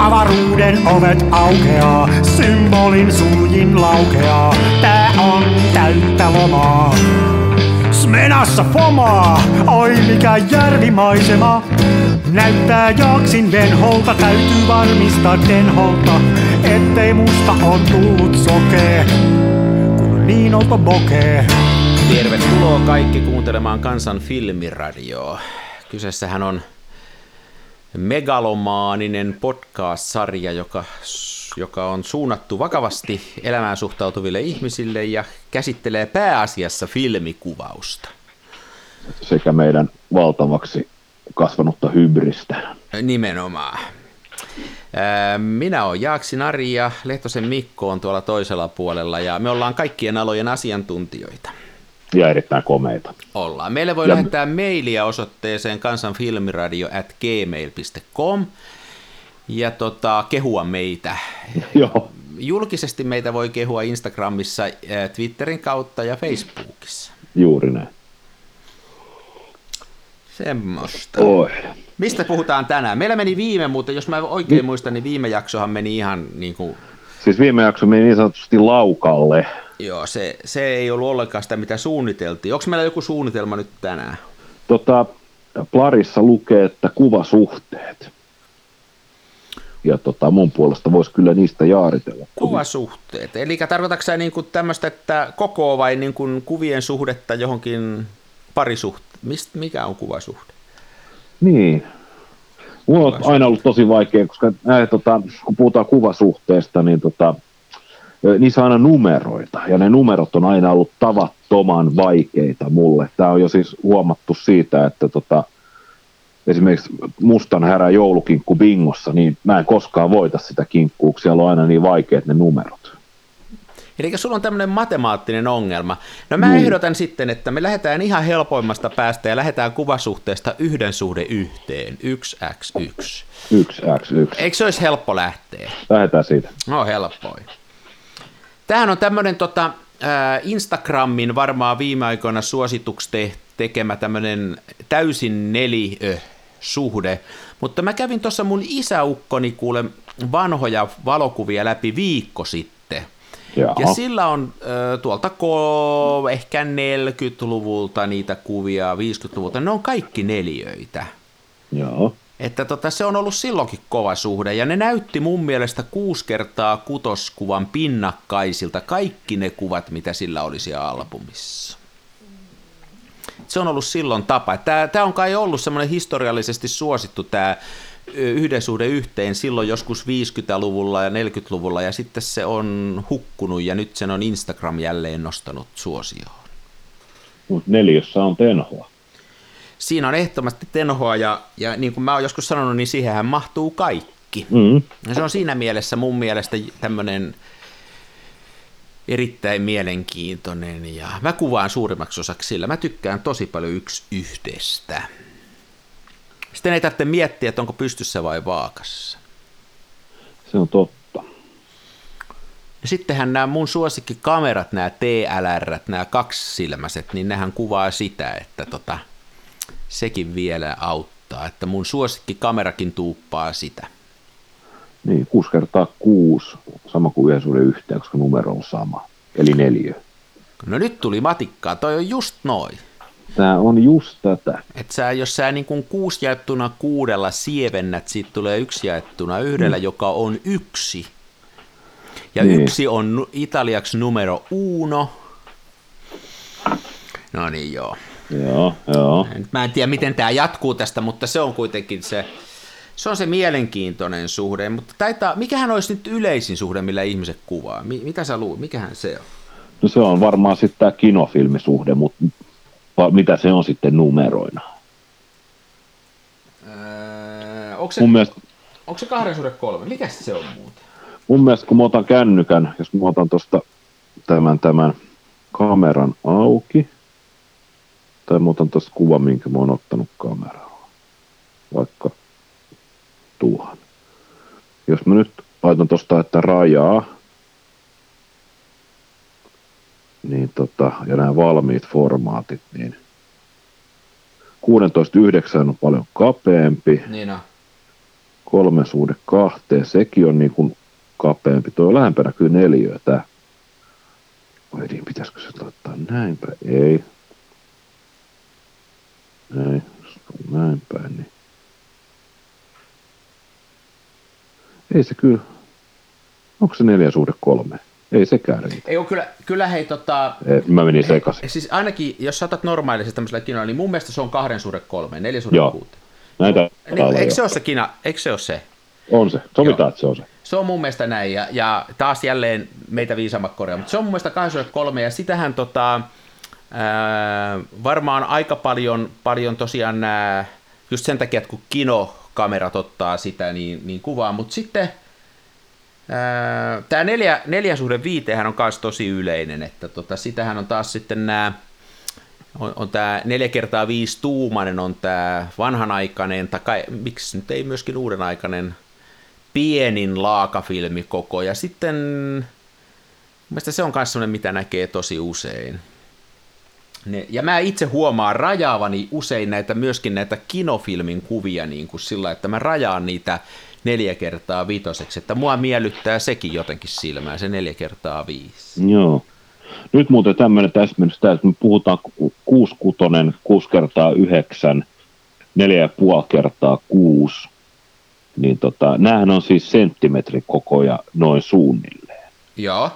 Avaruuden ovet aukeaa, symbolin suljin laukeaa. Tää on täyttä lomaa. Smenassa fomaa, oi mikä järvimaisema. Näyttää jaksin venholta, täytyy varmistaa denholta, ettei musta on tullut sokee, kun niin olta bokee. Tervetuloa kaikki kuuntelemaan Kansan filmiradioa. Kyseessähän on megalomaaninen podcast-sarja, joka, joka on suunnattu vakavasti elämään suhtautuville ihmisille ja käsittelee pääasiassa filmikuvausta. sekä meidän valtavaksi kasvanutta hybristä. Nimenomaan. Minä olen Jaaksi Nari ja Lehtosen Mikko on tuolla toisella puolella ja me ollaan kaikkien alojen asiantuntijoita. Ja erittäin komeita. Ollaan. Meille voi Ja- lähettää mailia osoitteeseen kansanfilmiradio at gmail.com ja tota, kehua meitä. Joo, Julkisesti meitä voi kehua Instagramissa, ää, Twitterin kautta ja Facebookissa. juuri näin. Semmosta. Oi. Mistä puhutaan tänään? Meillä meni viime, mutta jos mä oikein muistan, niin viime jaksohan meni ihan niin kuin, Siis viime jakso meni niin sanotusti laukalle. Joo, se, se ei ollut ollenkaan sitä, mitä suunniteltiin. Onko meillä joku suunnitelma nyt tänään? Tota, Plarissa lukee, että kuvasuhteet. Ja tota, mun puolesta voisi kyllä niistä jaaritella. Kuvasuhteet. Eli tarkoitatko sä niin tämmöistä, että koko vai niin kuin kuvien suhdetta johonkin parisuhte? Mist, mikä on kuvasuhde? Niin. Mulla on aina ollut tosi vaikea, koska näin, tota, kun puhutaan kuvasuhteesta, niin tota, niissä on aina numeroita, ja ne numerot on aina ollut tavattoman vaikeita mulle. Tämä on jo siis huomattu siitä, että tota, esimerkiksi mustan härä joulukinkku bingossa, niin mä en koskaan voita sitä kinkkuu, siellä on aina niin vaikeat ne numerot. Eli sulla on tämmöinen matemaattinen ongelma. No mä Niin. ehdotan sitten, että me lähdetään ihan helpoimmasta päästä ja lähdetään kuvasuhteesta yhden suhde yhteen, 1x1. 1x1. Eikö se olisi helppo lähteä? Lähdetään siitä. No helppoin. Tämähän on tämmöinen tota, Instagramin varmaan viime aikoina suosituksi te- tekemä tämmöinen täysin neliö suhde, mutta mä kävin tuossa mun isäukkoni kuule vanhoja valokuvia läpi viikko sitten. Jaa. Ja sillä on äh, tuolta ko- ehkä 40-luvulta niitä kuvia, 50-luvulta, ne on kaikki neliöitä. Joo. Että tota, se on ollut silloinkin kova suhde, ja ne näytti mun mielestä kuusi kertaa kutoskuvan pinnakkaisilta kaikki ne kuvat, mitä sillä oli siellä albumissa. Se on ollut silloin tapa. Tämä on kai ollut semmoinen historiallisesti suosittu tämä yhden suhde yhteen silloin joskus 50-luvulla ja 40-luvulla, ja sitten se on hukkunut, ja nyt sen on Instagram jälleen nostanut suosioon. Mutta neljössä on tenhoa. Siinä on ehdottomasti tenhoa, ja, ja niin kuin mä oon joskus sanonut, niin siihenhän mahtuu kaikki. Mm. No se on siinä mielessä mun mielestä tämmöinen erittäin mielenkiintoinen ja mä kuvaan suurimmaksi osaksi sillä. Mä tykkään tosi paljon yksi yhdestä. Sitten ei tarvitse miettiä, että onko pystyssä vai vaakassa. Se on totta. Ja sittenhän nämä mun suosikkikamerat, nämä TLR, nämä kaksisilmäiset, niin nehän kuvaa sitä, että tota, sekin vielä auttaa. Että mun suosikkikamerakin tuuppaa sitä. Niin, 6 kertaa 6, sama kuin yhden suhde yhteen, koska numero on sama. Eli neljä. No nyt tuli matikkaa, toi on just noin. Tämä on just tätä. Et sä, jos sä niin kuin kuusi jaettuna kuudella sievennät, siitä tulee yksi jaettuna yhdellä, mm. joka on yksi. Ja Niin. yksi on italiaksi numero uno. No niin joo. Joo, joo. Mä en tiedä, miten tämä jatkuu tästä, mutta se on kuitenkin se, se on se mielenkiintoinen suhde. Mutta taitaa, mikähän olisi nyt yleisin suhde, millä ihmiset kuvaa? Mi- mitä sä luulet? Mikähän se on? No se on varmaan sitten tämä kinofilmisuhde, mutta mitä se on sitten numeroina? Öö, onko, se, Mun mielestä, onko se kahden suhde kolme? Mikä se on muuten? mun mielestä kun mä otan kännykän, jos mä otan tuosta tämän, tämän kameran auki, tai mä otan kuvan, minkä mä oon ottanut kameralla, vaikka tuohon. Jos mä nyt laitan tuosta, että rajaa, niin tota, ja nämä valmiit formaatit, niin 16.9 on paljon kapeampi, Niin on. kolme suhde kahteen, sekin on niin kuin kapeampi. Tuo on lähempänä kyllä neljötä. Vai niin, pitäisikö se laittaa näinpä? Ei, näin päin, niin. Ei se kyllä. Onko se neljä suhde kolme? Ei sekään riitä. Ei kyllä, kyllä hei tota... Ei, mä menin sekaisin. Siis ainakin, jos saatat normaalisesti tämmöisellä kinoilla, niin mun mielestä se on kahden suhde kolme, neljä suhde Joo. kuuteen. Näitä Niin, eikö se ole se kina, eikö se ole se? On se. Sovitaan, Joo. että se on se. Se on mun mielestä näin, ja, ja taas jälleen meitä viisaammat korjaa, mutta se on mun mielestä 23, ja sitähän tota, ää, varmaan aika paljon, paljon tosiaan nää, just sen takia, että kun kinokamerat ottaa sitä, niin, niin kuvaa, mutta sitten tämä neljä, neljä suhde viitehän on myös tosi yleinen, että tota, sitähän on taas sitten nämä on, on tämä 4 kertaa 5 tuumainen on tämä vanhanaikainen, tai kai, miksi nyt ei myöskin uudenaikainen pienin laakafilmikoko, ja sitten mielestäni se on myös sellainen, mitä näkee tosi usein. Ne, ja mä itse huomaan rajaavani usein näitä myöskin näitä kinofilmin kuvia niin kuin sillä, että mä rajaan niitä neljä kertaa viitoseksi, että mua miellyttää sekin jotenkin silmään, se neljä kertaa viisi. Joo. Nyt muuten tämmöinen täsmennys, että me puhutaan 6 kutonen, 6 kertaa 9, 4,5 kertaa 6, niin tota, näähän on siis senttimetrikokoja noin suunnilleen. Joo.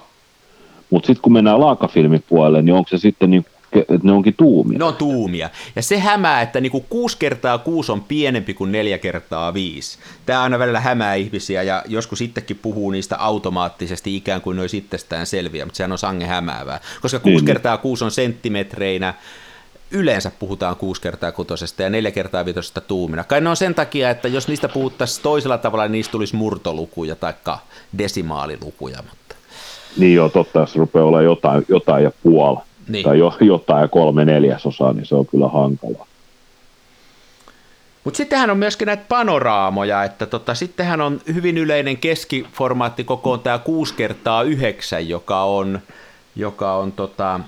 Mutta sitten kun mennään laakafilmipuolelle, niin onko se sitten niin, että ne onkin tuumia? Ne on tuumia. Ja se hämää, että niinku 6 kertaa 6 on pienempi kuin 4 kertaa 5. Tämä aina välillä hämää ihmisiä ja joskus sittenkin puhuu niistä automaattisesti ikään kuin ne olisi itsestään selviä, mutta sehän on sange hämäävää. Koska 6 Niin. kertaa 6 on senttimetreinä, yleensä puhutaan 6 kertaa kutosesta ja 4 kertaa vitosesta tuumina. Kai ne on sen takia, että jos niistä puhuttaisiin toisella tavalla, niin niistä tulisi murtolukuja tai desimaalilukuja. Mutta... Niin joo, totta, jos rupeaa olemaan jotain, jotain ja puoli, Niin. tai jo, jotain kolme neljäsosaa, niin se on kyllä hankala. Mutta sittenhän on myöskin näitä panoraamoja, että tota, sittenhän on hyvin yleinen keskiformaatti koko on tämä 6 kertaa 9, joka on, joka on tota,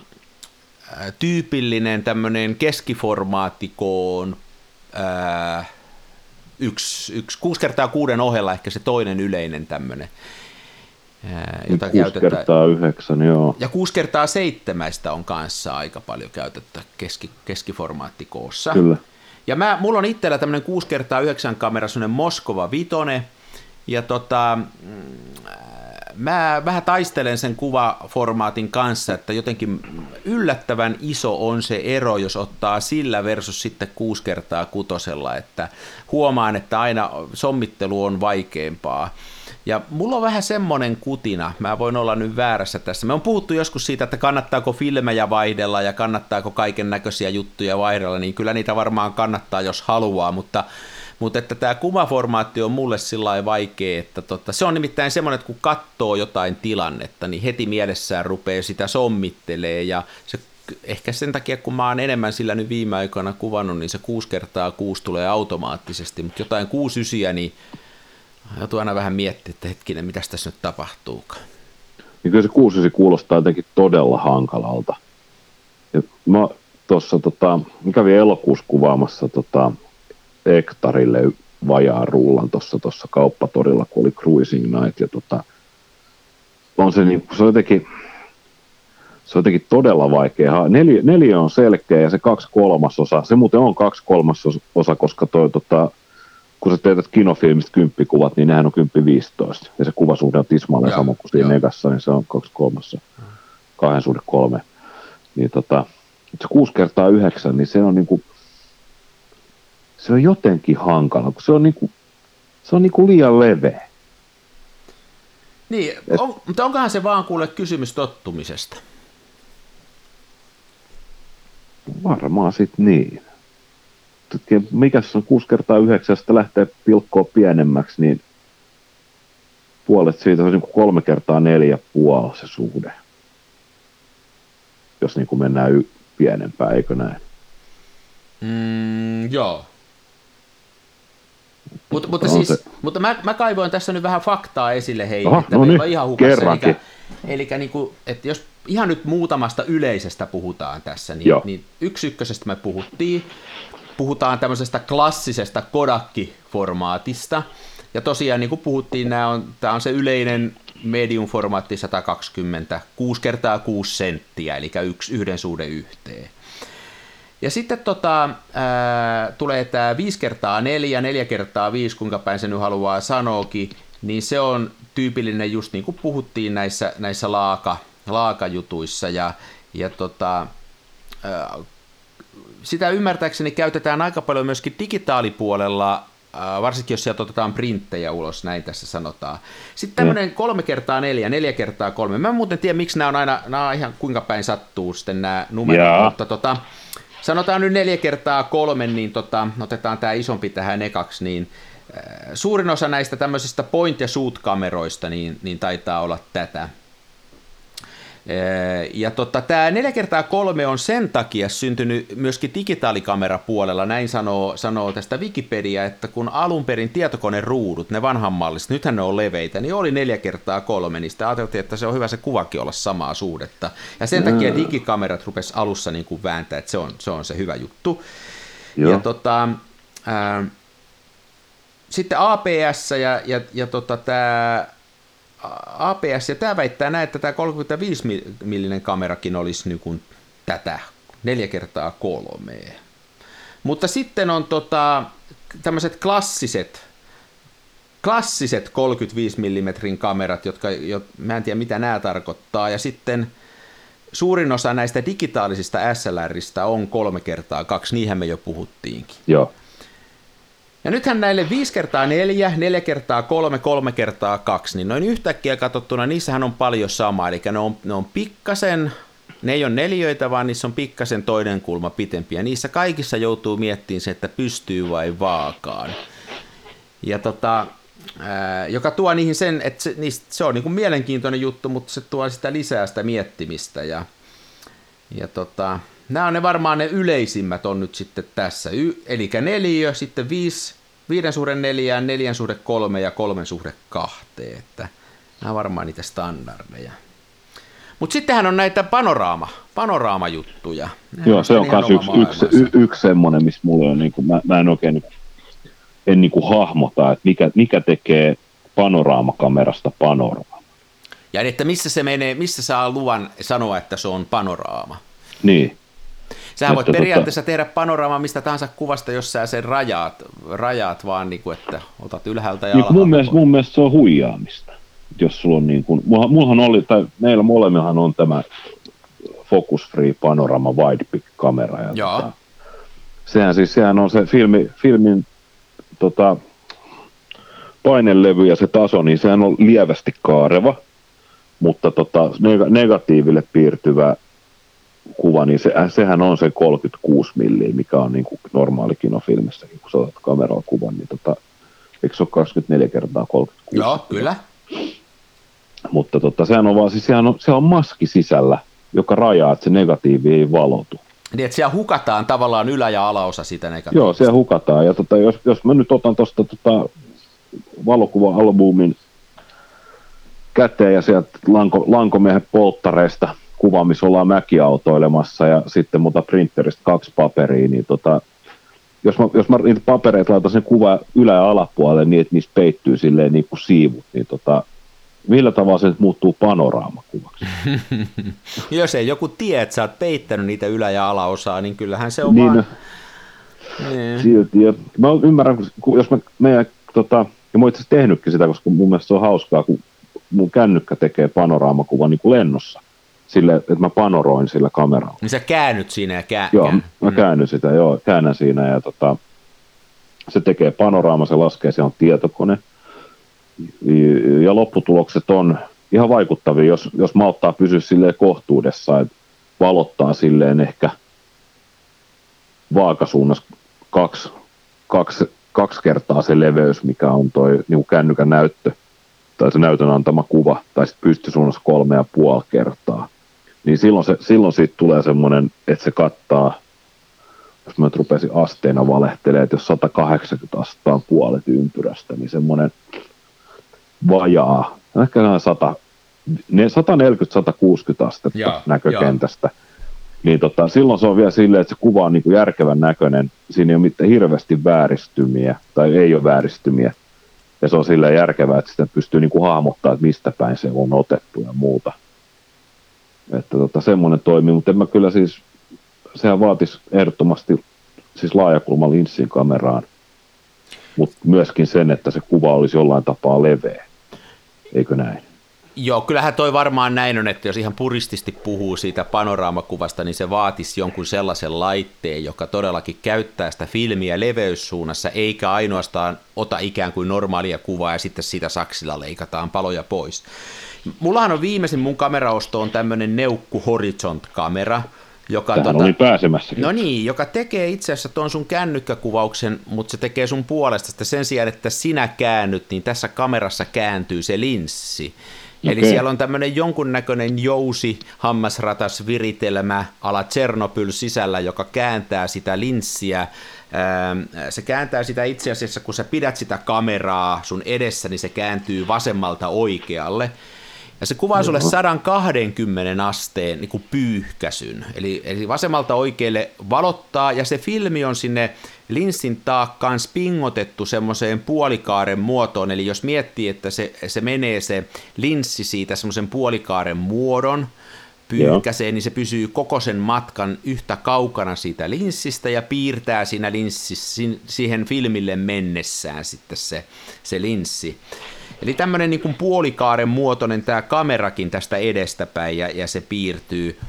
tyypillinen tämmöinen keskiformaattikoon ää, yksi, yksi, 6 kertaa 6 ohella ehkä se toinen yleinen tämmöinen, jota Kuusi käytetään. kertaa yhdeksän, joo. Ja 6 kertaa 7 on kanssa aika paljon käytettä keski, keskiformaattikoossa. Kyllä. Ja mä, mulla on itsellä tämmönen 6 kertaa 9 kamera, semmonen Moskova Vitone, ja tota, mm, mä vähän taistelen sen kuvaformaatin kanssa, että jotenkin yllättävän iso on se ero, jos ottaa sillä versus sitten 6 kertaa kutosella, että huomaan, että aina sommittelu on vaikeampaa. Ja mulla on vähän semmoinen kutina, mä voin olla nyt väärässä tässä. Me on puhuttu joskus siitä, että kannattaako filmejä vaihdella ja kannattaako kaiken näköisiä juttuja vaihdella, niin kyllä niitä varmaan kannattaa, jos haluaa, mutta mutta että tämä kuvaformaatti on mulle sillä vaikea, että tota, se on nimittäin semmoinen, että kun katsoo jotain tilannetta, niin heti mielessään rupeaa sitä sommittelee ja se ehkä sen takia, kun mä oon enemmän sillä nyt viime aikoina kuvannut, niin se 6 kertaa 6 tulee automaattisesti, mutta jotain 6 ysiä, niin joutuu aina vähän miettiä, että hetkinen, mitä tässä nyt tapahtuukaan. Niin kyllä se 6 kuulostaa jotenkin todella hankalalta. Ja mä tuossa tota, kävin elokuussa kuvaamassa tota, Ektarille vajaan rullan tuossa tossa kauppatorilla, kun oli Cruising Night. Ja tota, on se, niin, se on jotenkin, se on jotenkin todella vaikea. Neljä, neljä on selkeä ja se kaksi kolmasosa, se muuten on kaksi kolmasosa, koska toi, tota, kun sä teetät kinofilmistä kymppikuvat, niin nehän on kymppi 15. Ja se kuvasuhde on tismalleen Joo, sama kuin siinä negassa, niin se on kaksi kolmassa, kahden suhde kolme. Niin tota, se kuusi kertaa yhdeksän, niin se on niinku, se on jotenkin hankala, kun se on niinku, se on niinku liian leveä. Niin, on, mutta onkohan se vaan kuule kysymys tottumisesta? Varmaan sit niin. Mikä se on 6 kertaa 9, sitä lähtee pilkkoa pienemmäksi, niin puolet siitä on niin kuin kolme kertaa neljä puoli se suhde. Jos niin kuin mennään y- pienempään, eikö näin? Mm, joo. Mut, mutta On siis, se. mutta mä, mä kaivoin tässä nyt vähän faktaa esille hei, Aha, että no niin, ihan hukassa. Eli, eli niin kuin, että jos ihan nyt muutamasta yleisestä puhutaan tässä, niin, Joo. niin yksi ykkösestä me puhuttiin. Puhutaan tämmöisestä klassisesta Kodakki-formaatista. Ja tosiaan, niin kuin puhuttiin, nämä on, tämä on se yleinen medium-formaatti 120, 6 kertaa 6 senttiä, eli yksi, yhden suhde yhteen. Ja sitten tota, ää, tulee tämä 5 kertaa 4, 4 kertaa 5, kuinka päin se nyt haluaa sanoakin, niin se on tyypillinen just niin kuin puhuttiin näissä, näissä laaka, laakajutuissa. Ja, ja tota, ää, sitä ymmärtääkseni käytetään aika paljon myöskin digitaalipuolella varsinkin jos sieltä otetaan printtejä ulos, näin tässä sanotaan. Sitten tämmöinen kolme kertaa neljä, neljä kertaa kolme. Mä en muuten tiedä, miksi nämä on aina, nämä on ihan kuinka päin sattuu sitten nämä numerot, Jaa. mutta tota, sanotaan nyt neljä kertaa kolme, niin tota, otetaan tämä isompi tähän ekaksi, niin suurin osa näistä tämmöisistä point- ja shoot-kameroista niin, niin taitaa olla tätä. Ja tota, tämä 4 kertaa 3 on sen takia syntynyt myöskin digitaalikamerapuolella, näin sanoo, sanoo tästä Wikipedia, että kun alun perin tietokoneruudut, ne vanhanmalliset, nythän ne on leveitä, niin oli 4 kertaa 3, niin ajateltiin, että se on hyvä se kuvakin olla samaa suhdetta. Ja sen takia digikamerat rupes alussa niin kuin vääntää, että se on se, on se hyvä juttu. Joo. Ja tota, ää, sitten APS ja, ja, ja tota, tämä APS, ja tämä väittää näin, että tämä 35 millinen kamerakin olisi niin kuin tätä, neljä kertaa kolmea. Mutta sitten on tota, tämmöiset klassiset, klassiset 35 mm kamerat, jotka, jo, mä en tiedä mitä nämä tarkoittaa, ja sitten suurin osa näistä digitaalisista SLRistä on kolme kertaa kaksi, niinhän me jo puhuttiinkin. Joo. Ja nythän näille 5 kertaa 4, 4 kertaa 3, 3 kertaa 2, niin noin yhtäkkiä katsottuna niissähän on paljon sama, eli ne on, ne on pikkasen, ne ei ole neljöitä, vaan niissä on pikkasen toinen kulma pitempi, ja niissä kaikissa joutuu miettimään se, että pystyy vai vaakaan. Ja tota, ää, joka tuo niihin sen, että se, niistä, se on niinku mielenkiintoinen juttu, mutta se tuo sitä lisää sitä miettimistä, ja, ja tota, nämä on ne varmaan ne yleisimmät on nyt sitten tässä. Y- eli neljä, sitten viisi, viiden suhde neljään, neljän suhde kolme ja kolmen suhde kahteen. Että nämä on varmaan niitä standardeja. Mutta sittenhän on näitä panoraama, panoraamajuttuja. Nehän Joo, se on myös yksi, yksi, yksi semmoinen, missä mulla on, niin kuin, mä, mä en oikein en niin kuin hahmota, että mikä, mikä tekee panoraamakamerasta panoraama. Ja että missä se menee, missä saa luvan sanoa, että se on panoraama? Niin. Sähän voit tota- periaatteessa tota... tehdä panorama mistä tahansa kuvasta, jos sä sen rajaat, rajaat vaan, niin kuin, että otat ylhäältä ja niin, mun, mielestä, mun mielestä se on huijaamista. Jos sulla on niin kuin, mullahan oli, tai meillä molemmillahan on tämä focus free panorama wide pick kamera. Ja Joo. Tota, sehän siis sehän on se filmi, filmin tota, painelevy ja se taso, niin sehän on lievästi kaareva, mutta tota, negatiiville piirtyvä kuva, niin se, sehän on se 36 milliä, mikä on niin kuin normaali kinofilmissäkin, kun sä otat kameralla kuvan, niin tota, eikö se ole 24 kertaa 36? Joo, kyllä. Mutta tota, sehän on vaan, siis sehän on, se on maski sisällä, joka rajaa, että se negatiivi ei valotu. Niin, että siellä hukataan tavallaan ylä- ja alaosa sitä negatiivista. Joo, siellä hukataan. Ja tota, jos, jos mä nyt otan tuosta tota, valokuva-albumin käteen ja sieltä lanko, lankomiehen polttareista – kuva, missä ollaan mäkiautoilemassa ja sitten muuta printeristä kaksi paperia, niin tota, jos mä, jos mä niitä papereita laitan sen kuva ylä- ja alapuolelle niin, että niistä peittyy silleen niin kuin siivut, niin tota, millä tavalla se nyt muuttuu panoraamakuvaksi? jos ei joku tiedä, että sä oot peittänyt niitä ylä- ja alaosaa, niin kyllähän se on niin, vaan... Niin. Silti, ja mä ymmärrän, kun jos mä meidän, tota, ja mä oon itse tehnytkin sitä, koska mun mielestä se on hauskaa, kun mun kännykkä tekee panoraamakuvan niin kuin lennossa sille, että mä panoroin sillä kameralla. Niin sä käännyt siinä ja kää... Joo, mä mm. käännyn sitä, joo, käännän siinä ja tota, se tekee panoraama, se laskee, se on tietokone. Ja lopputulokset on ihan vaikuttavia, jos, jos malttaa pysyä silleen kohtuudessa, että valottaa silleen ehkä vaakasuunnassa kaksi, kaksi, kaksi kertaa se leveys, mikä on toi niin kännykän näyttö tai se näytön antama kuva, tai sitten pystysuunnassa kolme ja puoli kertaa niin silloin, se, silloin siitä tulee semmoinen, että se kattaa, jos mä nyt rupesin asteena valehtelemaan, että jos 180 astetta on puolet ympyrästä, niin semmoinen vajaa, ehkä 100, 140-160 astetta ja, näkökentästä. Ja. Niin tota, silloin se on vielä silleen, että se kuva on niin kuin järkevän näköinen, siinä ei ole mitään hirveästi vääristymiä, tai ei ole vääristymiä, ja se on sillä järkevää, että sitä pystyy niin kuin hahmottaa, että mistä päin se on otettu ja muuta. Että tota, semmoinen toimii, mutta en mä kyllä siis, sehän vaatisi ehdottomasti siis laajakulman linssin kameraan, mutta myöskin sen, että se kuva olisi jollain tapaa leveä. Eikö näin? Joo, kyllähän toi varmaan näin on, että jos ihan purististi puhuu siitä panoraamakuvasta, niin se vaatisi jonkun sellaisen laitteen, joka todellakin käyttää sitä filmiä leveyssuunnassa, eikä ainoastaan ota ikään kuin normaalia kuvaa ja sitten siitä saksilla leikataan paloja pois. Mullahan on viimeisin mun kameraosto on tämmöinen Neukku Horizont-kamera, joka, Tähän tota, oli pääsemässäkin. No niin, joka tekee itse asiassa tuon sun kännykkäkuvauksen, mutta se tekee sun puolesta sitä sen sijaan, että sinä käännyt, niin tässä kamerassa kääntyy se linssi. Okay. Eli siellä on tämmöinen jonkunnäköinen jousi hammasratas viritelmä ala Tsernobyl sisällä, joka kääntää sitä linssiä. Se kääntää sitä itse asiassa, kun sä pidät sitä kameraa sun edessä, niin se kääntyy vasemmalta oikealle. Ja se kuvaa sulle 120 asteen niin kuin pyyhkäsyn. Eli, eli vasemmalta oikealle valottaa, ja se filmi on sinne linssin taakkaan spingotettu semmoiseen puolikaaren muotoon. Eli jos miettii, että se, se menee se linssi siitä semmoisen puolikaaren muodon, pyyhkäsee, niin se pysyy koko sen matkan yhtä kaukana siitä linssistä ja piirtää siinä linssissä, siihen filmille mennessään sitten se, se linssi. Eli tämmöinen niin puolikaaren muotoinen tämä kamerakin tästä edestäpäin ja, ja se piirtyy.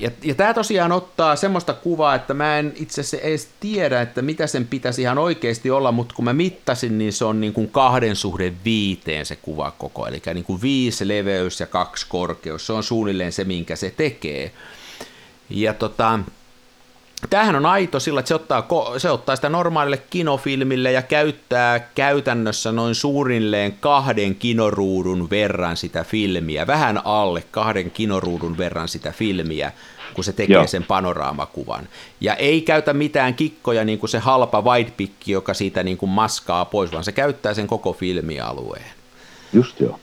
Ja, ja tämä tosiaan ottaa semmoista kuvaa, että mä en itse asiassa edes tiedä, että mitä sen pitäisi ihan oikeasti olla, mutta kun mä mittasin, niin se on niin kuin kahden suhde viiteen se kuva koko, eli niin kuin viisi leveys ja kaksi korkeus, se on suunnilleen se, minkä se tekee. Ja tota, Tämähän on aito sillä, että se ottaa, se ottaa sitä normaalille kinofilmille ja käyttää käytännössä noin suurilleen kahden kinoruudun verran sitä filmiä, vähän alle kahden kinoruudun verran sitä filmiä, kun se tekee Joo. sen panoraamakuvan. Ja ei käytä mitään kikkoja niin kuin se halpa widepikki, joka siitä niin kuin maskaa pois, vaan se käyttää sen koko filmialueen. Just joo.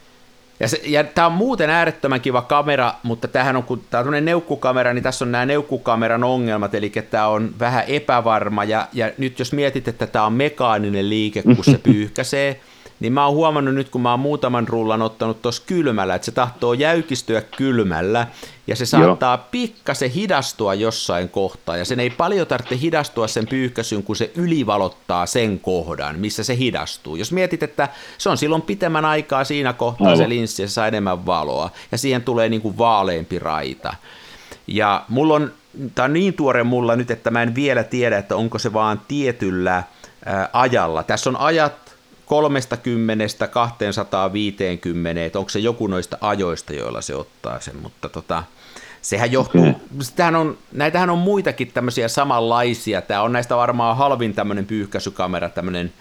Ja, se, ja tämä on muuten äärettömän kiva kamera, mutta tämähän on, kun tämä on neukkukamera, niin tässä on nämä neukkukameran ongelmat, eli tämä on vähän epävarma, ja, ja nyt jos mietit, että tämä on mekaaninen liike, kun se pyyhkäsee, niin mä oon huomannut nyt, kun mä oon muutaman rullan ottanut tuossa kylmällä, että se tahtoo jäykistyä kylmällä, ja se saattaa Joo. pikkasen hidastua jossain kohtaa, ja sen ei paljon tarvitse hidastua sen pyyhkäsyn, kun se ylivalottaa sen kohdan, missä se hidastuu. Jos mietit, että se on silloin pitemmän aikaa siinä kohtaa Aivan. se linssi, ja se saa enemmän valoa, ja siihen tulee niin kuin vaaleampi raita. Ja mulla on, tämä on niin tuore mulla nyt, että mä en vielä tiedä, että onko se vaan tietyllä ajalla. Tässä on ajat 30 250, että onko se joku noista ajoista, joilla se ottaa sen, mutta tota, sehän johtuu, okay. on, näitähän on muitakin tämmöisiä samanlaisia, tämä on näistä varmaan halvin tämmöinen pyyhkäisykamera, tämmöinen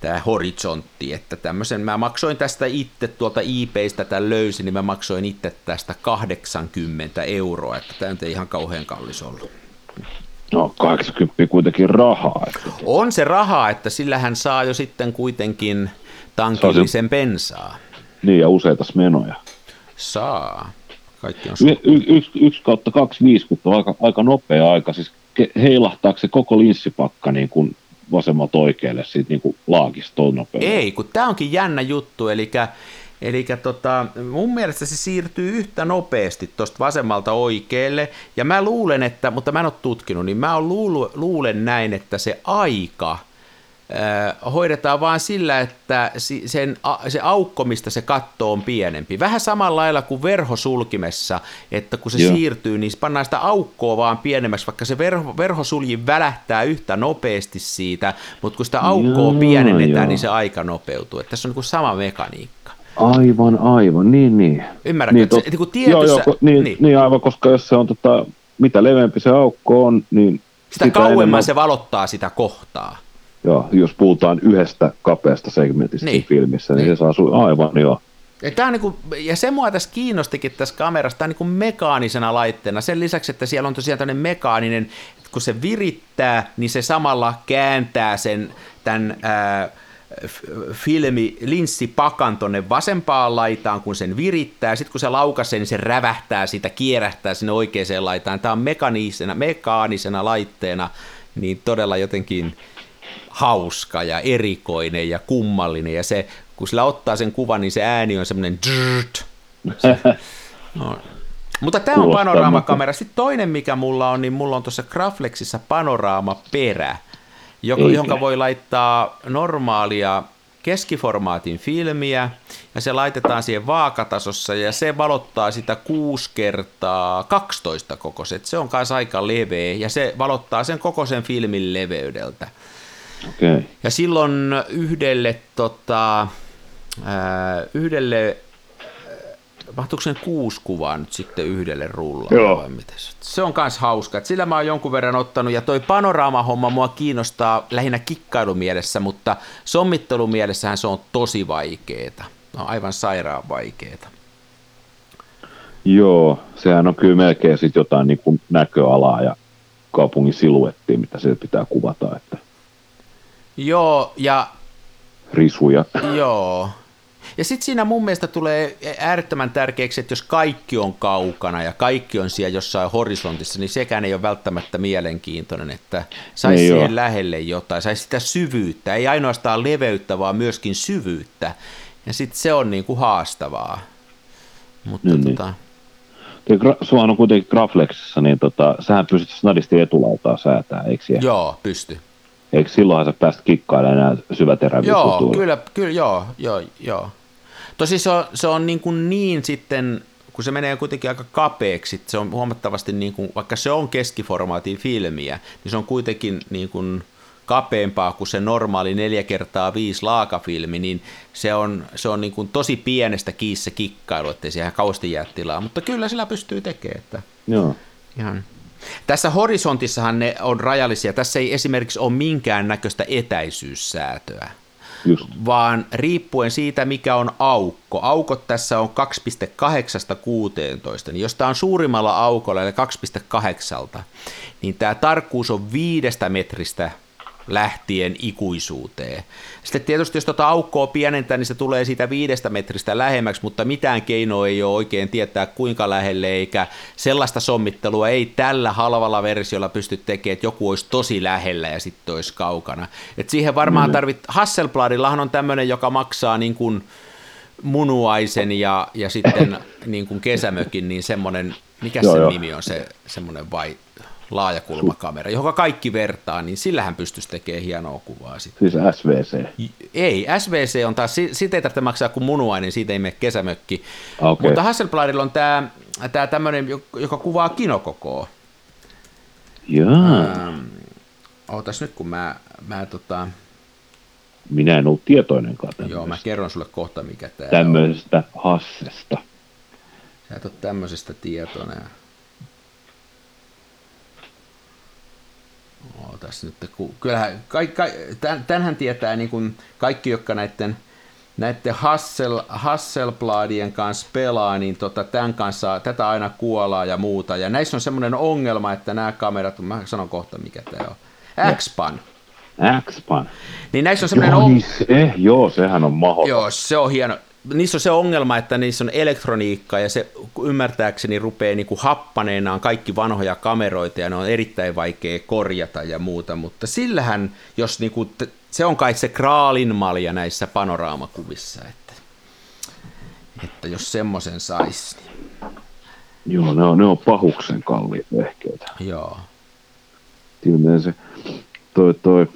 tämä horisontti, että tämmöisen, mä maksoin tästä itse tuolta eBaystä tämän löysin, niin mä maksoin itse tästä 80 euroa, että tämä ei ihan kauhean kallis ollut. No 80 kuitenkin rahaa. Että... On se rahaa, että sillä hän saa jo sitten kuitenkin tankillisen pensaa. Niin ja useita menoja. Saa. Kaikki on y- y- yksi, yksi kautta 250 on aika, aika nopea aika. Siis heilahtaako se koko linssipakka niin kuin vasemmalta oikealle siitä niin kuin laakista nopeasti? Ei, kun tämä onkin jännä juttu, eli Eli tota, mun mielestä se siirtyy yhtä nopeasti tuosta vasemmalta oikealle, ja mä luulen, että, mutta mä en ole tutkinut, niin mä luulu, luulen näin, että se aika äh, hoidetaan vaan sillä, että sen, se aukko, mistä se katto on pienempi. Vähän samalla lailla kuin verhosulkimessa, että kun se Joo. siirtyy, niin pannaan sitä aukkoa vaan pienemmäksi, vaikka se verho, verhosulji välähtää yhtä nopeasti siitä, mutta kun sitä aukkoa Joo, pienennetään, jo. niin se aika nopeutuu. Että tässä on niin sama mekaniikka. Aivan, aivan, niin, niin. Ymmärrätkö? Niin, tot... niin tietyssä... joo, joo, niin, niin. niin, aivan, koska jos se on, tota, mitä leveämpi se aukko on, niin... Sitä, sitä kauemman enemmän... se valottaa sitä kohtaa. Joo, jos puhutaan yhdestä kapeasta segmentistä niin. filmissä, niin, niin. se saa su... aivan, joo. Ja, tämä on niin kuin, ja se mua tässä kiinnostikin tässä kamerassa, tämä on niin kuin mekaanisena laitteena. Sen lisäksi, että siellä on tosiaan tämmöinen mekaaninen, että kun se virittää, niin se samalla kääntää sen tämän ää, filmi linssipakan tonne vasempaan laitaan, kun sen virittää, sitten kun se laukaisee, niin se rävähtää sitä, kierähtää sinne oikeaan laitaan. Tämä on mekaanisena, mekaanisena laitteena, niin todella jotenkin hauska ja erikoinen ja kummallinen ja se, kun sillä ottaa sen kuvan, niin se ääni on semmoinen no. Mutta tämä on panoraamakamera. Sitten toinen, mikä mulla on, niin mulla on tuossa Graflexissa panoraamaperä, jonka voi laittaa normaalia keskiformaatin filmiä ja se laitetaan siihen vaakatasossa ja se valottaa sitä 6 kertaa 12 kokoiset. Se on myös aika leveä ja se valottaa sen kokoisen filmin leveydeltä. Okay. Ja silloin yhdelle, tota, yhdelle mahtuuko sen kuusi kuvaa nyt sitten yhdelle rullalle Joo. vai miten se? on myös hauska. Et sillä mä oon jonkun verran ottanut, ja toi panoraamahomma mua kiinnostaa lähinnä kikkailumielessä, mutta sommittelumielessähän se on tosi vaikeeta. No aivan sairaan vaikeeta. Joo, sehän on kyllä melkein sit jotain niin kuin näköalaa ja kaupungin siluettia, mitä se pitää kuvata. Että... Joo, ja... Risuja. Joo, ja sitten siinä mun mielestä tulee äärettömän tärkeäksi, että jos kaikki on kaukana ja kaikki on siellä jossain horisontissa, niin sekään ei ole välttämättä mielenkiintoinen, että saisi niin siihen ole. lähelle jotain, saisi sitä syvyyttä, ei ainoastaan leveyttä, vaan myöskin syvyyttä. Ja sitten se on niin kuin haastavaa. Mutta niin, tota... niin. Sua on kuitenkin Graflexissa, niin tota, sähän pystyt snadisti etulautaa säätää, eikö siellä? Joo, pysty. Eikö silloinhan sä päästä kikkailemaan enää syväteräviä Joo, kutuilla? kyllä, kyllä, joo, joo, joo. Tosi se on, se on niin, kuin niin sitten, kun se menee kuitenkin aika kapeaksi, se on huomattavasti, niin kuin, vaikka se on keskiformaatin filmiä, niin se on kuitenkin niin kuin kapeampaa kuin se normaali 4 kertaa 5 laakafilmi, niin se on, se on niin kuin tosi pienestä kiissä kikkailu, ettei siihen kausti jää tilaa, mutta kyllä sillä pystyy tekemään. Että Joo. Ihan. Tässä horisontissahan ne on rajallisia. Tässä ei esimerkiksi ole minkään näköistä etäisyyssäätöä. Just. vaan riippuen siitä, mikä on aukko. Aukot tässä on 2,8-16, niin jos tämä on suurimmalla aukolla, eli 2,8, niin tämä tarkkuus on viidestä metristä lähtien ikuisuuteen. Sitten tietysti jos tuota aukkoa pienentää, niin se tulee siitä viidestä metristä lähemmäksi, mutta mitään keinoa ei ole oikein tietää kuinka lähelle, eikä sellaista sommittelua ei tällä halvalla versiolla pysty tekemään, että joku olisi tosi lähellä ja sitten olisi kaukana. Et siihen varmaan mm. tarvit, Hasselbladillahan on tämmöinen, joka maksaa niin kuin munuaisen ja, ja sitten niin kuin kesämökin, niin semmoinen, mikä se nimi on se semmoinen vai laajakulmakamera, johon kaikki vertaa, niin sillähän pystyisi tekemään hienoa kuvaa. Sitten. Siis SVC? Ei, SVC on taas, siitä ei tarvitse maksaa kuin munuainen, siitä ei mene kesämökki. Okay. Mutta Hasselbladilla on tämä, tämä tämmöinen, joka kuvaa kinokokoa. Jaa. Ähm, ootas nyt, kun mä, mä tota... Minä en ollut tietoinenkaan tämmöistä. Joo, mä kerron sulle kohta, mikä tämä Tämmöisestä on. Hassesta. Sä et ole tämmöisestä tietoinen. Tässä nyt, kun, kyllähän, ka, ka, tämän, tämänhän tietää niin kuin kaikki, jotka näiden, näiden Hassel, Hasselbladien kanssa pelaa, niin tota, tämän kanssa, tätä aina kuolaa ja muuta. Ja näissä on semmoinen ongelma, että nämä kamerat, mä sanon kohta mikä tämä on, X-Pan. X-Pan. Niin näissä on semmoinen... Joo, niin se, joo, sehän on mahdollista. Joo, se on hieno niissä on se ongelma, että niissä on elektroniikka ja se ymmärtääkseni rupeaa niin kuin happaneenaan kaikki vanhoja kameroita ja ne on erittäin vaikea korjata ja muuta, mutta sillähän, jos niin kuin, se on kai se kraalin malja näissä panoraamakuvissa, että, että jos semmoisen saisi. Niin... Joo, ne on, ne on pahuksen kalliit vehkeitä. Joo. Ilmeen se toi, toi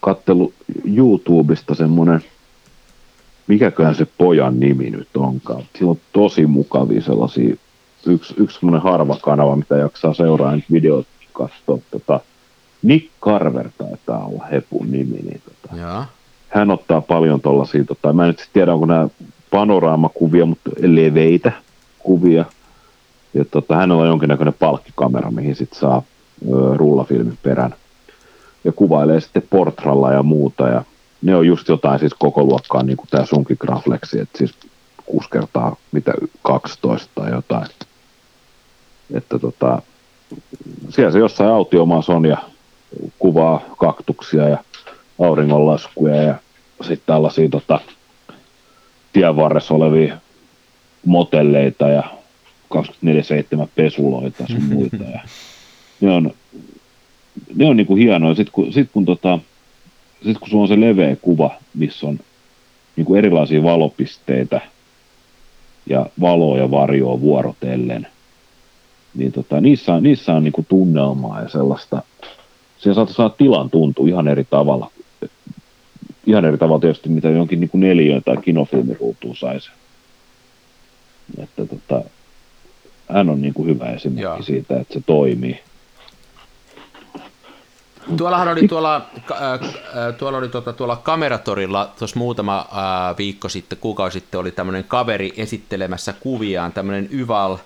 kattelu YouTubesta semmoinen mikäköhän se pojan nimi nyt onkaan. Sillä on tosi mukavia sellaisia, yksi, yksi semmoinen harva kanava, mitä jaksaa seuraa nyt videot katsoa. Tota, Nick Carver taitaa olla Hepun nimi. Niin tota, ja. hän ottaa paljon tuollaisia, tota, mä en nyt tiedä onko nämä panoraamakuvia, mutta leveitä kuvia. Ja tota, hänellä on jonkinnäköinen palkkikamera, mihin sitten saa ö, rullafilmin perän. Ja kuvailee sitten portralla ja muuta. Ja ne on just jotain siis koko luokkaa, niin kuin tämä sunkin Graflexi, että siis 6 kertaa mitä 12 tai jotain. Että tota, siellä se jossain autiomaassa on ja kuvaa kaktuksia ja auringonlaskuja ja sitten tällaisia tota, tien varressa olevia motelleita ja 24-7 pesuloita sun muita. Ja ne on, ne on niinku hienoja. Sitten kun, sit kun tota, sitten kun sulla on se leveä kuva, missä on niin kuin erilaisia valopisteitä ja valoa ja varjoa vuorotellen, niin tota, niissä on, niissä on niin kuin tunnelmaa ja sellaista, siellä saattaa saada tilan tuntua ihan eri tavalla. Ihan eri tavalla tietysti, mitä jonkin niin kuin neliöön tai kinofilmiruutuun saisi. Että tota, hän on niin kuin hyvä esimerkki Joo. siitä, että se toimii. Tuollahan oli tuolla, äh, tuolla, oli tuota, tuolla kameratorilla tuossa muutama äh, viikko sitten, kuukausi sitten oli tämmöinen kaveri esittelemässä kuviaan, tämmöinen Yval,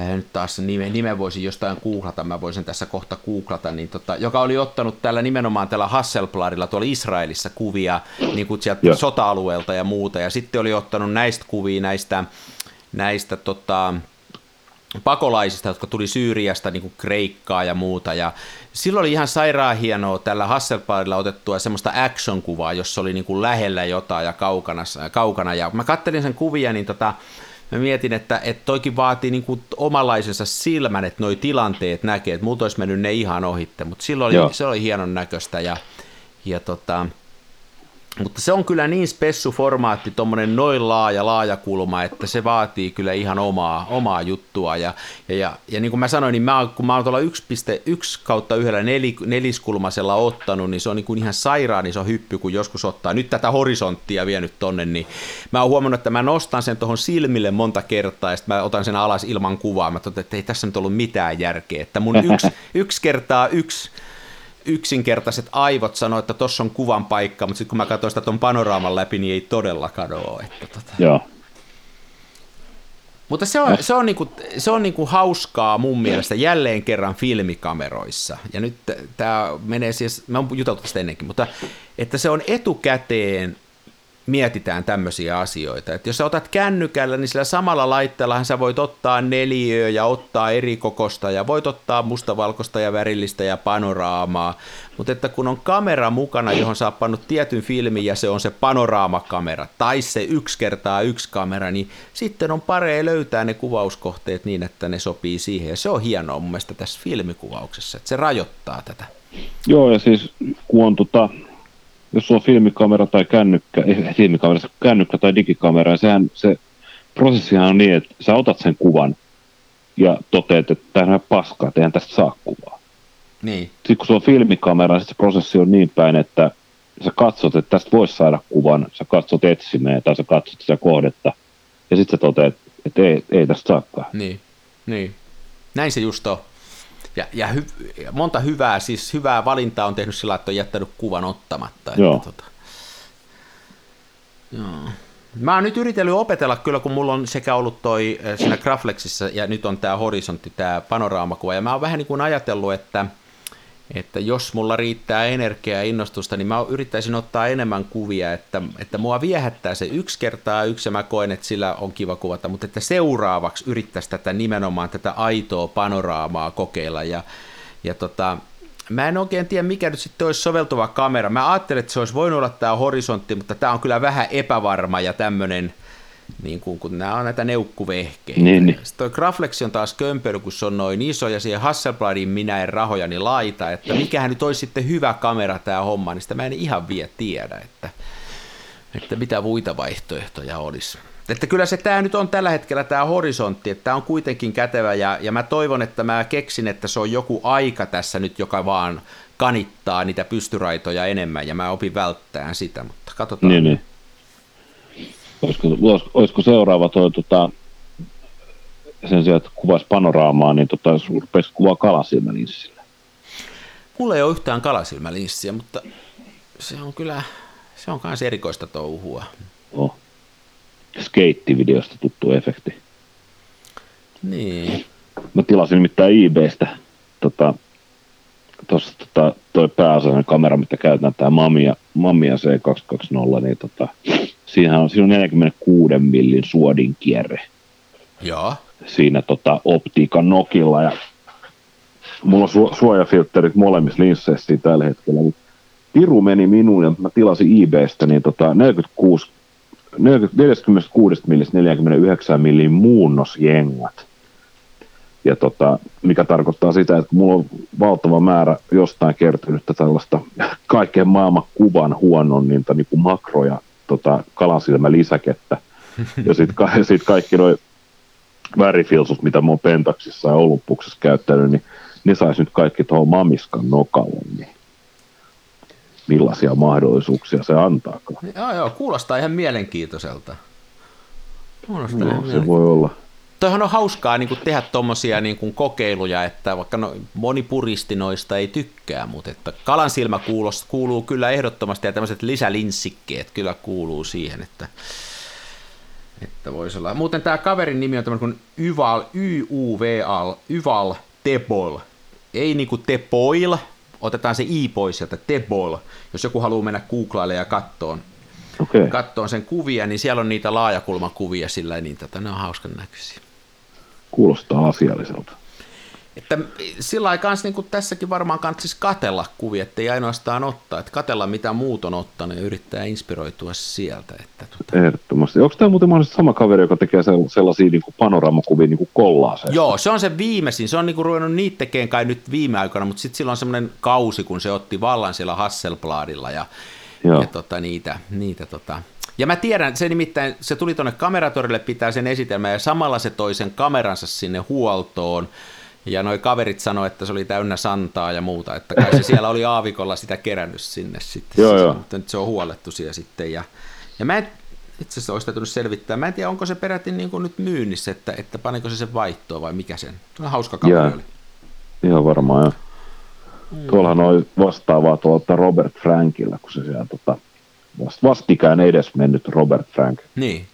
äh, nyt taas nime, nime voisin jostain googlata, mä voisin tässä kohta googlata, niin tota, joka oli ottanut tällä nimenomaan tällä Hasselbladilla tuolla Israelissa kuvia niin kuin sieltä yeah. sota-alueelta ja muuta, ja sitten oli ottanut näistä kuvia, näistä, näistä tota, pakolaisista, jotka tuli Syyriasta, niin kuin Kreikkaa ja muuta. Ja silloin oli ihan sairaan hienoa tällä Hasselbladilla otettua semmoista action-kuvaa, jossa oli niin kuin lähellä jotain ja kaukana. kaukana. Ja mä kattelin sen kuvia, niin tota, mä mietin, että, että toikin vaatii niin kuin omalaisensa silmän, että noi tilanteet näkee, että muut olisi mennyt ne ihan ohitte, mutta silloin oli, se oli hienon näköistä ja, ja tota, mutta se on kyllä niin spessu formaatti, tuommoinen noin laaja, laaja kulma, että se vaatii kyllä ihan omaa, omaa juttua. Ja, ja, ja, ja niin kuin mä sanoin, niin mä, kun mä oon tuolla 1.1 kautta yhdellä nel, neliskulmaisella ottanut, niin se on niin kuin ihan sairaan iso hyppy, kun joskus ottaa nyt tätä horisonttia vienyt tonne, niin mä oon huomannut, että mä nostan sen tuohon silmille monta kertaa, ja sitten mä otan sen alas ilman kuvaa. Mä totean, että ei tässä nyt ollut mitään järkeä, että mun yksi, yksi kertaa yksi yksinkertaiset aivot sanoo, että tuossa on kuvan paikka, mutta sitten kun mä katsoin sitä tuon panoraaman läpi, niin ei todellakaan ole. Että tota. Joo. Mutta se on, se on, niinku, se on niinku hauskaa mun mielestä jälleen kerran filmikameroissa. Ja nyt tämä menee siis, mä oon juteltu tästä ennenkin, mutta että se on etukäteen mietitään tämmöisiä asioita. Että jos sä otat kännykällä, niin sillä samalla laitteellahan sä voit ottaa neliöä ja ottaa eri kokosta ja voit ottaa mustavalkoista ja värillistä ja panoraamaa. Mutta että kun on kamera mukana, johon sä oot pannut tietyn filmin ja se on se panoraamakamera tai se yksi kertaa yksi kamera, niin sitten on paree löytää ne kuvauskohteet niin, että ne sopii siihen. Ja se on hienoa mun mielestä tässä filmikuvauksessa, että se rajoittaa tätä. Joo, ja siis kun on tota, jos on filmikamera tai kännykkä, ei filmikamera, kännykkä tai digikamera, sehän se prosessihan on niin, että sä otat sen kuvan ja toteat, että tämä on paskaa, että eihän tästä saa kuvaa. Niin. Sitten kun se on filmikamera, niin se prosessi on niin päin, että sä katsot, että tästä voisi saada kuvan, sä katsot etsimeen tai sä katsot sitä kohdetta ja sitten sä toteat, että ei, ei tästä saakaan. Niin, niin. Näin se just on. Ja, ja hy, monta hyvää, siis hyvää valintaa on tehnyt sillä, että on jättänyt kuvan ottamatta. Joo. Että, tota, joo. Mä oon nyt yritellyt opetella kyllä, kun mulla on sekä ollut toi eh, siinä Graflexissa ja nyt on tämä horisontti, tämä panoraamakuva, ja mä oon vähän niin kuin ajatellut, että – että jos mulla riittää energiaa ja innostusta, niin mä yrittäisin ottaa enemmän kuvia, että, että mua viehättää se yksi kertaa yksi ja mä koen, että sillä on kiva kuvata, mutta että seuraavaksi yrittäisi tätä nimenomaan tätä aitoa panoraamaa kokeilla ja, ja tota, Mä en oikein tiedä, mikä nyt sitten olisi soveltuva kamera. Mä ajattelin, että se olisi voinut olla tämä horisontti, mutta tämä on kyllä vähän epävarma ja tämmöinen, niin kuin, kun nämä on näitä neukkuvehkeitä. Niin, niin. Sitten toi Graflex on taas kömpely, kun se on noin iso, ja siihen Hasselbladin minä en rahojani laita, että mikähän nyt olisi sitten hyvä kamera tämä homma, niin sitä mä en ihan vielä tiedä, että, että mitä muita vaihtoehtoja olisi. Että kyllä se tämä nyt on tällä hetkellä tämä horisontti, että tämä on kuitenkin kätevä, ja, ja mä toivon, että mä keksin, että se on joku aika tässä nyt, joka vaan kanittaa niitä pystyraitoja enemmän, ja mä opin välttämään sitä, mutta katsotaan. Niin, niin. Olisiko, olisiko seuraava toi, tota, sen sijaan, että kuvaisi panoraamaa, niin tota, rupesi kuvaa kalasilmälinssillä? Mulla ei ole yhtään kalasilmälinssiä, mutta se on kyllä, se on myös erikoista touhua. Oh. Skeittivideosta tuttu efekti. Niin. Mä tilasin nimittäin eBaystä tota, tuossa tota, toi pääasiallinen kamera, mitä käytetään, tämä Mamia, Mamia C220, niin tota, Siinä on, siinä on 46 millin suodin kierre. Joo. Siinä tota, optiikan nokilla ja mulla on su- suojafilterit molemmissa linsseissä tällä hetkellä. Piru meni minuun ja mä tilasin eBaystä niin tota 46, 40, 46 millistä 49 millin muunnosjengat. Ja tota, mikä tarkoittaa sitä, että mulla on valtava määrä jostain kertynyttä tällaista kaiken maailman kuvan huononninta, niin kuin makroja tota, kalansilmä lisäkettä. Ja sitten sit kaikki nuo värifilsut, mitä mä oon Pentaksissa ja Olympuksessa käyttänyt, niin ne saisi nyt kaikki tuohon mamiskan nokalle. Niin millaisia mahdollisuuksia se antaa. Joo, joo, kuulostaa ihan mielenkiintoiselta. Kuulostaa no, ihan se voi olla. Toihan on hauskaa niin kuin tehdä tuommoisia niin kokeiluja, että vaikka no, moni puristi noista ei tykkää, mutta että kalan silmä kuulos, kuuluu kyllä ehdottomasti ja tämmöiset lisälinssikkeet kyllä kuuluu siihen, että, että voisi olla. Muuten tämä kaverin nimi on tämmöinen kuin Yval, Y-U-V-Al, Yval Tebol. Ei niinku Tepoil, otetaan se i pois sieltä, Tebol. Jos joku haluaa mennä googlaille ja kattoon, okay. kattoon sen kuvia, niin siellä on niitä laajakulmakuvia sillä niin tätä, ne on hauskan näköisiä. Kuulostaa asialliselta. Että sillä aikaa niin tässäkin varmaan kannattaisi katella kuvia, ettei ainoastaan ottaa, että katella mitä muut on ottanut ja yrittää inspiroitua sieltä. Että, tuota... Ehdottomasti. Onko tämä muuten mahdollisesti sama kaveri, joka tekee sellaisia niin panoraamakuvia niin kollaaseen? Joo, se on se viimeisin. Se on niin kuin ruvennut niitä tekemään kai nyt viime aikoina, mutta sitten silloin on semmoinen kausi, kun se otti vallan siellä Hasselbladilla ja, ja tota, niitä, niitä tota, ja mä tiedän, se nimittäin, se tuli tuonne kameratorille pitää sen esitelmän ja samalla se toi sen kameransa sinne huoltoon. Ja noi kaverit sanoi, että se oli täynnä santaa ja muuta, että kai se siellä oli aavikolla sitä kerännyt sinne sitten. joo, joo. Mutta nyt se on huolettu siellä sitten. Ja, ja mä en, itse asiassa olisi täytynyt selvittää. Mä en tiedä, onko se peräti niin kuin nyt myynnissä, että, että paniko se sen vaihtoon vai mikä sen. Se on hauska kaveri oli. Ihan varmaan, joo. Mm. Tuollahan oli vastaavaa tuolta Robert Frankilla, kun se siellä tota, vastikään edes mennyt Robert Frank. Niin.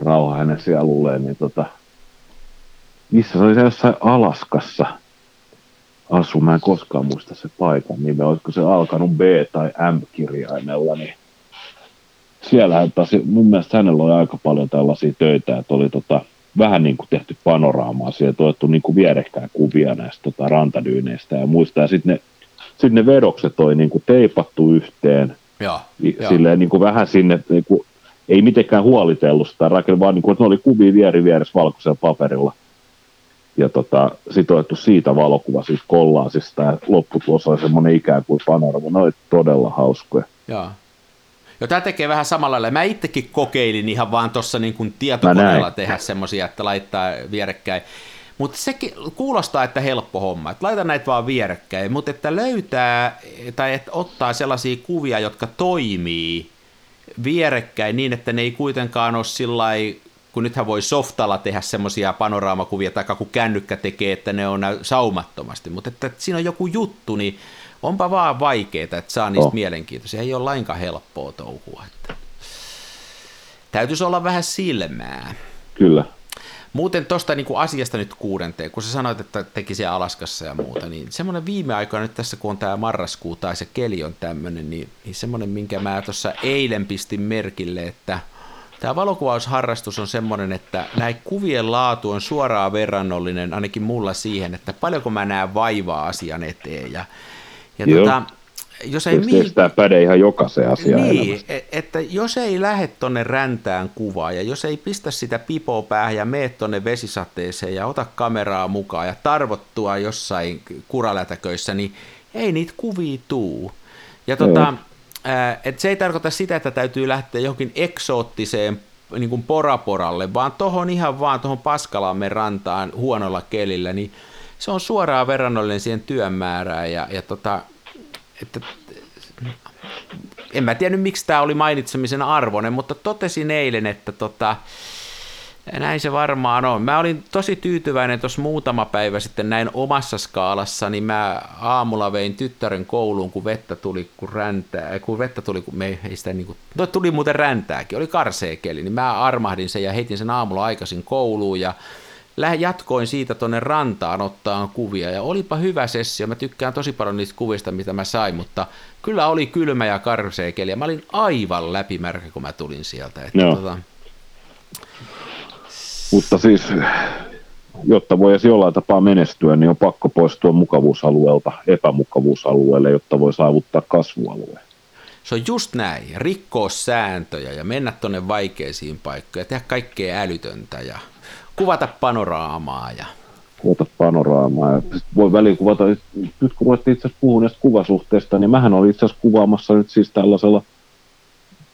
Rauha hänen sielulleen, niin tota, missä se oli se jossain Alaskassa? Asu, mä en koskaan muista se paikan nime, olisiko se alkanut B- tai M-kirjaimella, niin siellähän taas, mun mielestä hänellä oli aika paljon tällaisia töitä, että oli tota, vähän niin kuin tehty panoraamaa, siellä otettu niin kuin vierekkäin kuvia näistä tota, rantadyyneistä ja muista, ja sitten ne, sit ne vedokset oli niin kuin teipattu yhteen, ja, silleen niin kuin vähän sinne, niin kuin, ei mitenkään huolitellut sitä rakennetta, vaan niin kuin, että ne oli kuvia vieri vieressä valkoisella paperilla ja tota, sitten otettu siitä valokuva siitä kollaasista ja lopputulos oli semmoinen ikään kuin panorama. Ne oli todella hauskoja. Joo. Jo, tämä tekee vähän samalla lailla. Mä itsekin kokeilin ihan vaan tuossa niin kuin tietokoneella tehdä semmoisia, että laittaa vierekkäin. Mutta se kuulostaa, että helppo homma. Että laita näitä vaan vierekkäin, mutta että löytää tai että ottaa sellaisia kuvia, jotka toimii vierekkäin niin, että ne ei kuitenkaan ole sillä kun nythän voi softalla tehdä semmoisia panoraamakuvia, tai kun kännykkä tekee, että ne on saumattomasti, mutta että, että siinä on joku juttu, niin onpa vaan vaikeaa, että saa niistä oh. mielenkiintoisia. Ei ole lainkaan helppoa touhua. Että. Täytyisi olla vähän silmää. Kyllä. Muuten tuosta niin asiasta nyt kuudenteen, kun sä sanoit, että teki siellä Alaskassa ja muuta, niin semmoinen viime aikoina nyt tässä, kun on tämä marraskuu tai se keli on tämmöinen, niin, niin semmoinen, minkä mä tuossa eilen pistin merkille, että – Tämä valokuvausharrastus on semmoinen, että näin kuvien laatu on suoraan verrannollinen ainakin mulla siihen, että paljonko mä näen vaivaa asian eteen. Ja, ja tota, jos ei mihin... tämä päde ihan jokaisen asiaan Niin, elämästä. E- että jos ei lähde tonne räntään kuvaa ja jos ei pistä sitä pipoa päähän ja mene tonne vesisateeseen ja ota kameraa mukaan ja tarvottua jossain kuralätäköissä, niin ei niitä kuvia tuu. Ja tota, et se ei tarkoita sitä, että täytyy lähteä johonkin eksoottiseen niin kuin poraporalle, vaan tuohon ihan vaan tuohon Paskalammen rantaan huonolla kelillä, niin se on suoraan verrannollinen siihen työn määrään. Ja, ja tota, että, en mä tiedä miksi tämä oli mainitsemisen arvoinen, mutta totesin eilen, että tota, näin se varmaan on. Mä olin tosi tyytyväinen tuossa muutama päivä sitten näin omassa skaalassa, niin mä aamulla vein tyttären kouluun, kun vettä tuli, kun räntää, kun vettä tuli, kun me ei sitä niin kuin, no tuli muuten räntääkin, oli karsea keli, niin mä armahdin sen ja heitin sen aamulla aikaisin kouluun ja jatkoin siitä tuonne rantaan ottaa kuvia ja olipa hyvä sessio. Mä tykkään tosi paljon niistä kuvista, mitä mä sain, mutta kyllä oli kylmä ja karsea keli ja mä olin aivan läpimärkä, kun mä tulin sieltä. Että tota, mutta siis, jotta voisi jollain tapaa menestyä, niin on pakko poistua mukavuusalueelta epämukavuusalueelle, jotta voi saavuttaa kasvualueen. Se on just näin, rikkoa sääntöjä ja mennä tuonne vaikeisiin paikkoihin ja tehdä kaikkea älytöntä ja kuvata panoraamaa ja kuvata panoraamaa. Ja voi väliin kuvata, nyt kun itse asiassa puhua näistä kuvasuhteista, niin mähän olin itse asiassa kuvaamassa nyt siis tällaisella,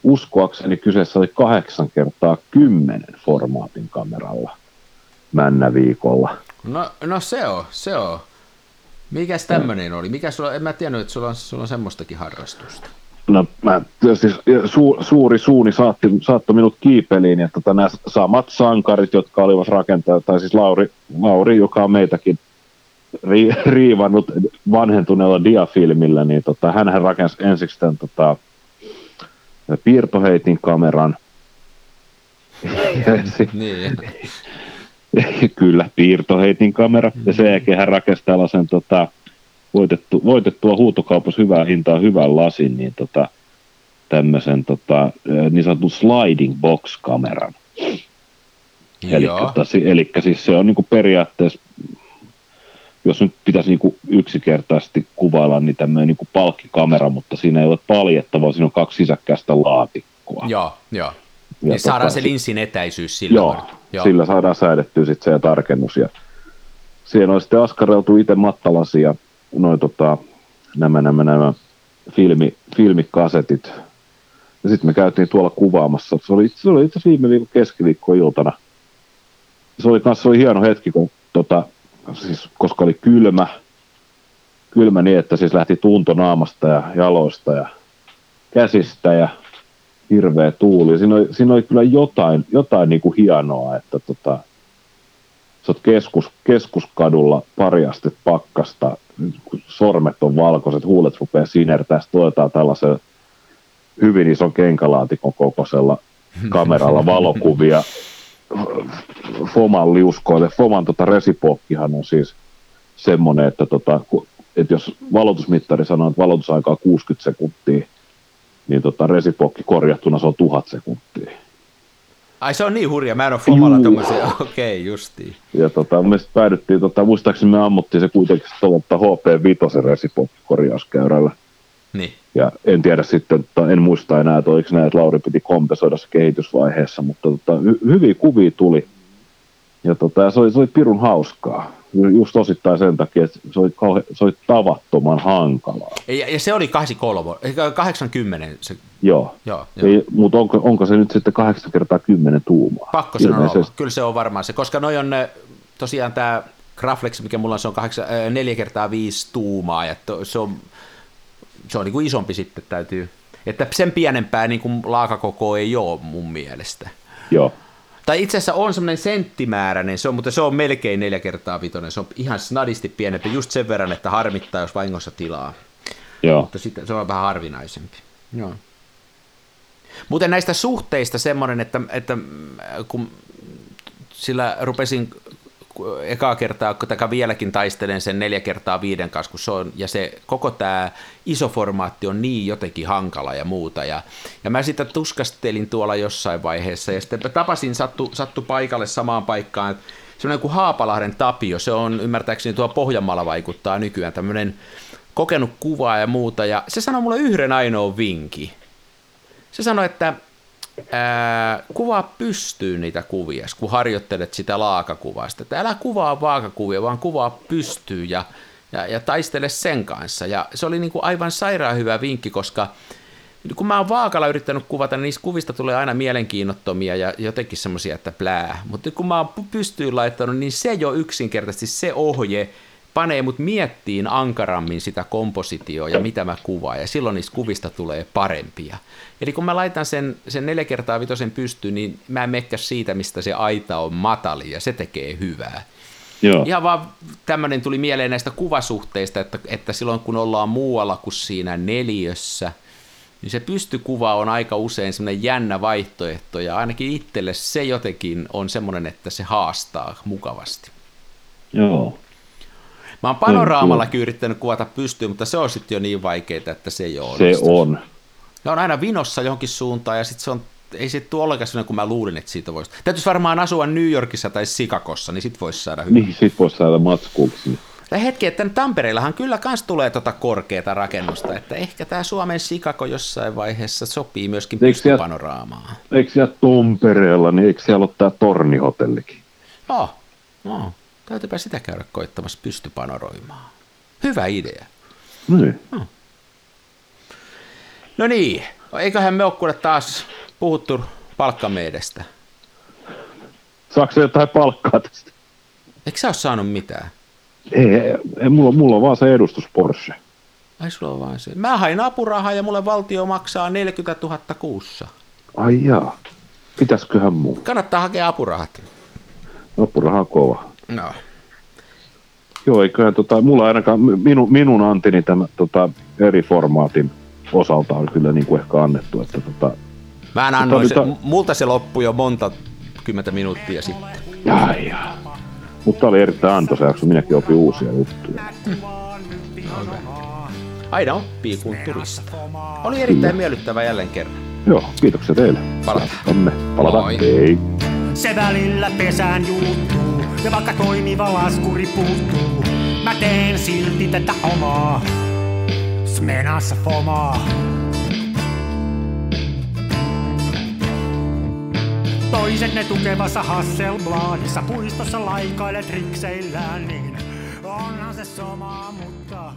uskoakseni kyseessä oli kahdeksan kertaa kymmenen formaatin kameralla männä viikolla. No, no se on, se on. Mikäs tämmöinen oli? Mikä sulla, en mä tiennyt, että sulla on, sulla on semmoistakin harrastusta. No mä tietysti su, suuri suuni saatti, saattoi minut kiipeliin, ja tota, nämä samat sankarit, jotka olivat rakentajat, tai siis Lauri, Lauri joka on meitäkin ri, riivannut vanhentuneella diafilmillä, niin tota, hän rakensi ensiksi tämän tota, piirtoheitin kameran. niin. Kyllä, piirtoheitin kamera. Ja sen jälkeen hän rakensi tällaisen tota, voitettu, voitettua huutokaupassa hyvää hintaa hyvän lasin, niin tota, tämmöisen tota, niin sanotun sliding box-kameran. Eli, tota, eli siis se on niin kuin periaatteessa, jos nyt pitäisi niin kuin yksinkertaisesti kuvailla, niin tämmöinen niin kuin palkkikamera, mutta siinä ei ole paljettavaa, siinä on kaksi sisäkkäistä laatikkoa. Joo, joo. Ja niin saadaan se linssin etäisyys sillä joo, joo, sillä saadaan säädettyä sitten se tarkennus. Ja siihen on sitten askareltu itse mattalasia noin tota, nämä, nämä, nämä filmi, filmikasetit. Ja sitten me käytiin tuolla kuvaamassa. Se oli, se oli itse viime viikon keskiviikkoiltana. Se oli kanssa se oli hieno hetki, kun, tota, siis, koska oli kylmä, kylmä niin, että siis lähti tunto naamasta ja jaloista ja käsistä ja hirveä tuuli. Siinä oli, siinä oli kyllä jotain, jotain niin kuin hienoa, että tota, sä oot keskus, keskuskadulla pariasti pakkasta, sormet on valkoiset, huulet rupeaa sinertää, sitten tuetaan tällaisen hyvin ison kenkälaatikon kokoisella kameralla valokuvia Foman liuskoille. Foman tota resipokkihan on siis semmoinen, että, tota, että jos valotusmittari sanoo, että valotusaika on 60 sekuntia, niin tota, resipokki korjattuna se on tuhat sekuntia. Ai se on niin hurja, mä en ole Fomalla tommosia, okei okay, justiin. Ja tota, me päädyttiin, tota, muistaakseni me ammuttiin se kuitenkin tuolta HP5 resipokki-korjauskäyrällä. Niin. Ja en tiedä sitten, että en muista enää, että oliko näin, että Lauri piti kompensoida se kehitysvaiheessa, mutta tota, hy- hyviä kuvia tuli. Ja tota, se, oli, se oli pirun hauskaa just osittain sen takia, että se oli, kauhe, se oli tavattoman hankalaa. Ja, ja se oli 83, 80 se. Joo, joo, joo. Mutta onko, onko se nyt sitten 8 kertaa 10 tuumaa? Pakko sen olla, kyllä se on varmaan se, koska noi on tosiaan tämä Graflex, mikä mulla on, se on 8, 4 kertaa 5 tuumaa, ja to, se on, se on niin kuin isompi sitten täytyy, että sen pienempää niin kuin laakakoko ei ole mun mielestä. Joo. Tai itse asiassa on semmoinen senttimääräinen, se on, mutta se on melkein neljä kertaa vitonen. Se on ihan snadisti pienempi, just sen verran, että harmittaa, jos vahingossa tilaa. Joo. Mutta sitten se on vähän harvinaisempi. Joo. Muuten näistä suhteista semmoinen, että, että kun sillä rupesin ekaa kertaa, kun vieläkin taistelen sen neljä kertaa viiden kanssa, kun se on, ja se koko tämä iso formaatti on niin jotenkin hankala ja muuta, ja, ja mä sitä tuskastelin tuolla jossain vaiheessa, ja sitten tapasin sattu, sattu paikalle samaan paikkaan, semmoinen kuin Haapalahden Tapio, se on ymmärtääkseni tuo Pohjanmaalla vaikuttaa nykyään, tämmöinen kokenut kuvaa ja muuta, ja se sanoi mulle yhden ainoan vinki. Se sanoi, että ää, kuvaa pystyy niitä kuvia, kun harjoittelet sitä laakakuvasta. Että älä kuvaa vaakakuvia, vaan kuvaa pystyy ja, ja, ja taistele sen kanssa. Ja se oli niin kuin aivan sairaan hyvä vinkki, koska kun mä oon vaakalla yrittänyt kuvata, niin niistä kuvista tulee aina mielenkiinnottomia ja jotenkin semmoisia, että plää. Mutta kun mä oon pystyyn laittanut, niin se jo yksinkertaisesti se ohje panee mut miettiin ankarammin sitä kompositioa ja mitä mä kuvaan, ja silloin niistä kuvista tulee parempia. Eli kun mä laitan sen, sen neljä kertaa vitosen pystyyn, niin mä en mekkä siitä, mistä se aita on matali, ja se tekee hyvää. Joo. Ihan vaan tämmöinen tuli mieleen näistä kuvasuhteista, että, että silloin kun ollaan muualla kuin siinä neliössä, niin se pystykuva on aika usein semmoinen jännä vaihtoehto, ja ainakin itselle se jotenkin on semmoinen, että se haastaa mukavasti. Joo. Mä oon panoraamallakin yrittänyt kuvata pystyyn, mutta se on sitten jo niin vaikeaa, että se ei ole Se on. Ne on aina vinossa johonkin suuntaan ja sitten se on ei se tule ollenkaan sellainen kuin mä luulin, että siitä voisi. Täytyisi varmaan asua New Yorkissa tai Sikakossa, niin sit voisi saada hyvää. Niin, sit voisi saada matskuuksi. Ja hetki, että Tampereellahan kyllä kans tulee tota korkeata rakennusta, että ehkä tämä Suomen Sikako jossain vaiheessa sopii myöskin pystypanoraamaan. Eikö siellä Tampereella, niin eikö siellä ole tämä tornihotellikin? Joo, no, no. Täytyypä sitä käydä koittamassa pystypanoroimaan. Hyvä idea. Niin. No niin, eiköhän me ole taas puhuttu palkkameidestä. Saako jotain palkkaa tästä? Eikö sä ole saanut mitään? Ei, ei mulla, mulla on vaan se edustus Porsche. Ai sulla on vaan se. Mä hain apurahaa ja mulle valtio maksaa 40 000 kuussa. Ai jaa. Pitäisiköhän muu? Kannattaa hakea apurahat. Apuraha on kova. No. Joo, eiköhän tota, mulla ainakaan, minu, minun antini tämä tota, eri formaatin osalta on kyllä niin kuin ehkä annettu, että tota, Mä annoin se, Mutta- multa se loppui jo monta kymmentä minuuttia sitten. Ai jaa. Mutta tää oli erittäin antoisa jakso, minäkin opin uusia juttuja. Aina oppii kun turista. Oli erittäin miellyttävä jälleen kerran. Joo, kiitoksia teille. Palataan. Palataan. Moi. Hei. Se välillä pesään juuttuu, ja vaikka toimiva laskuri puuttuu, mä teen silti tätä omaa. Smenassa fomaa. Toiset ne tukevassa Hasselbladissa puistossa laikailet rikseillään, niin onhan se sama, mutta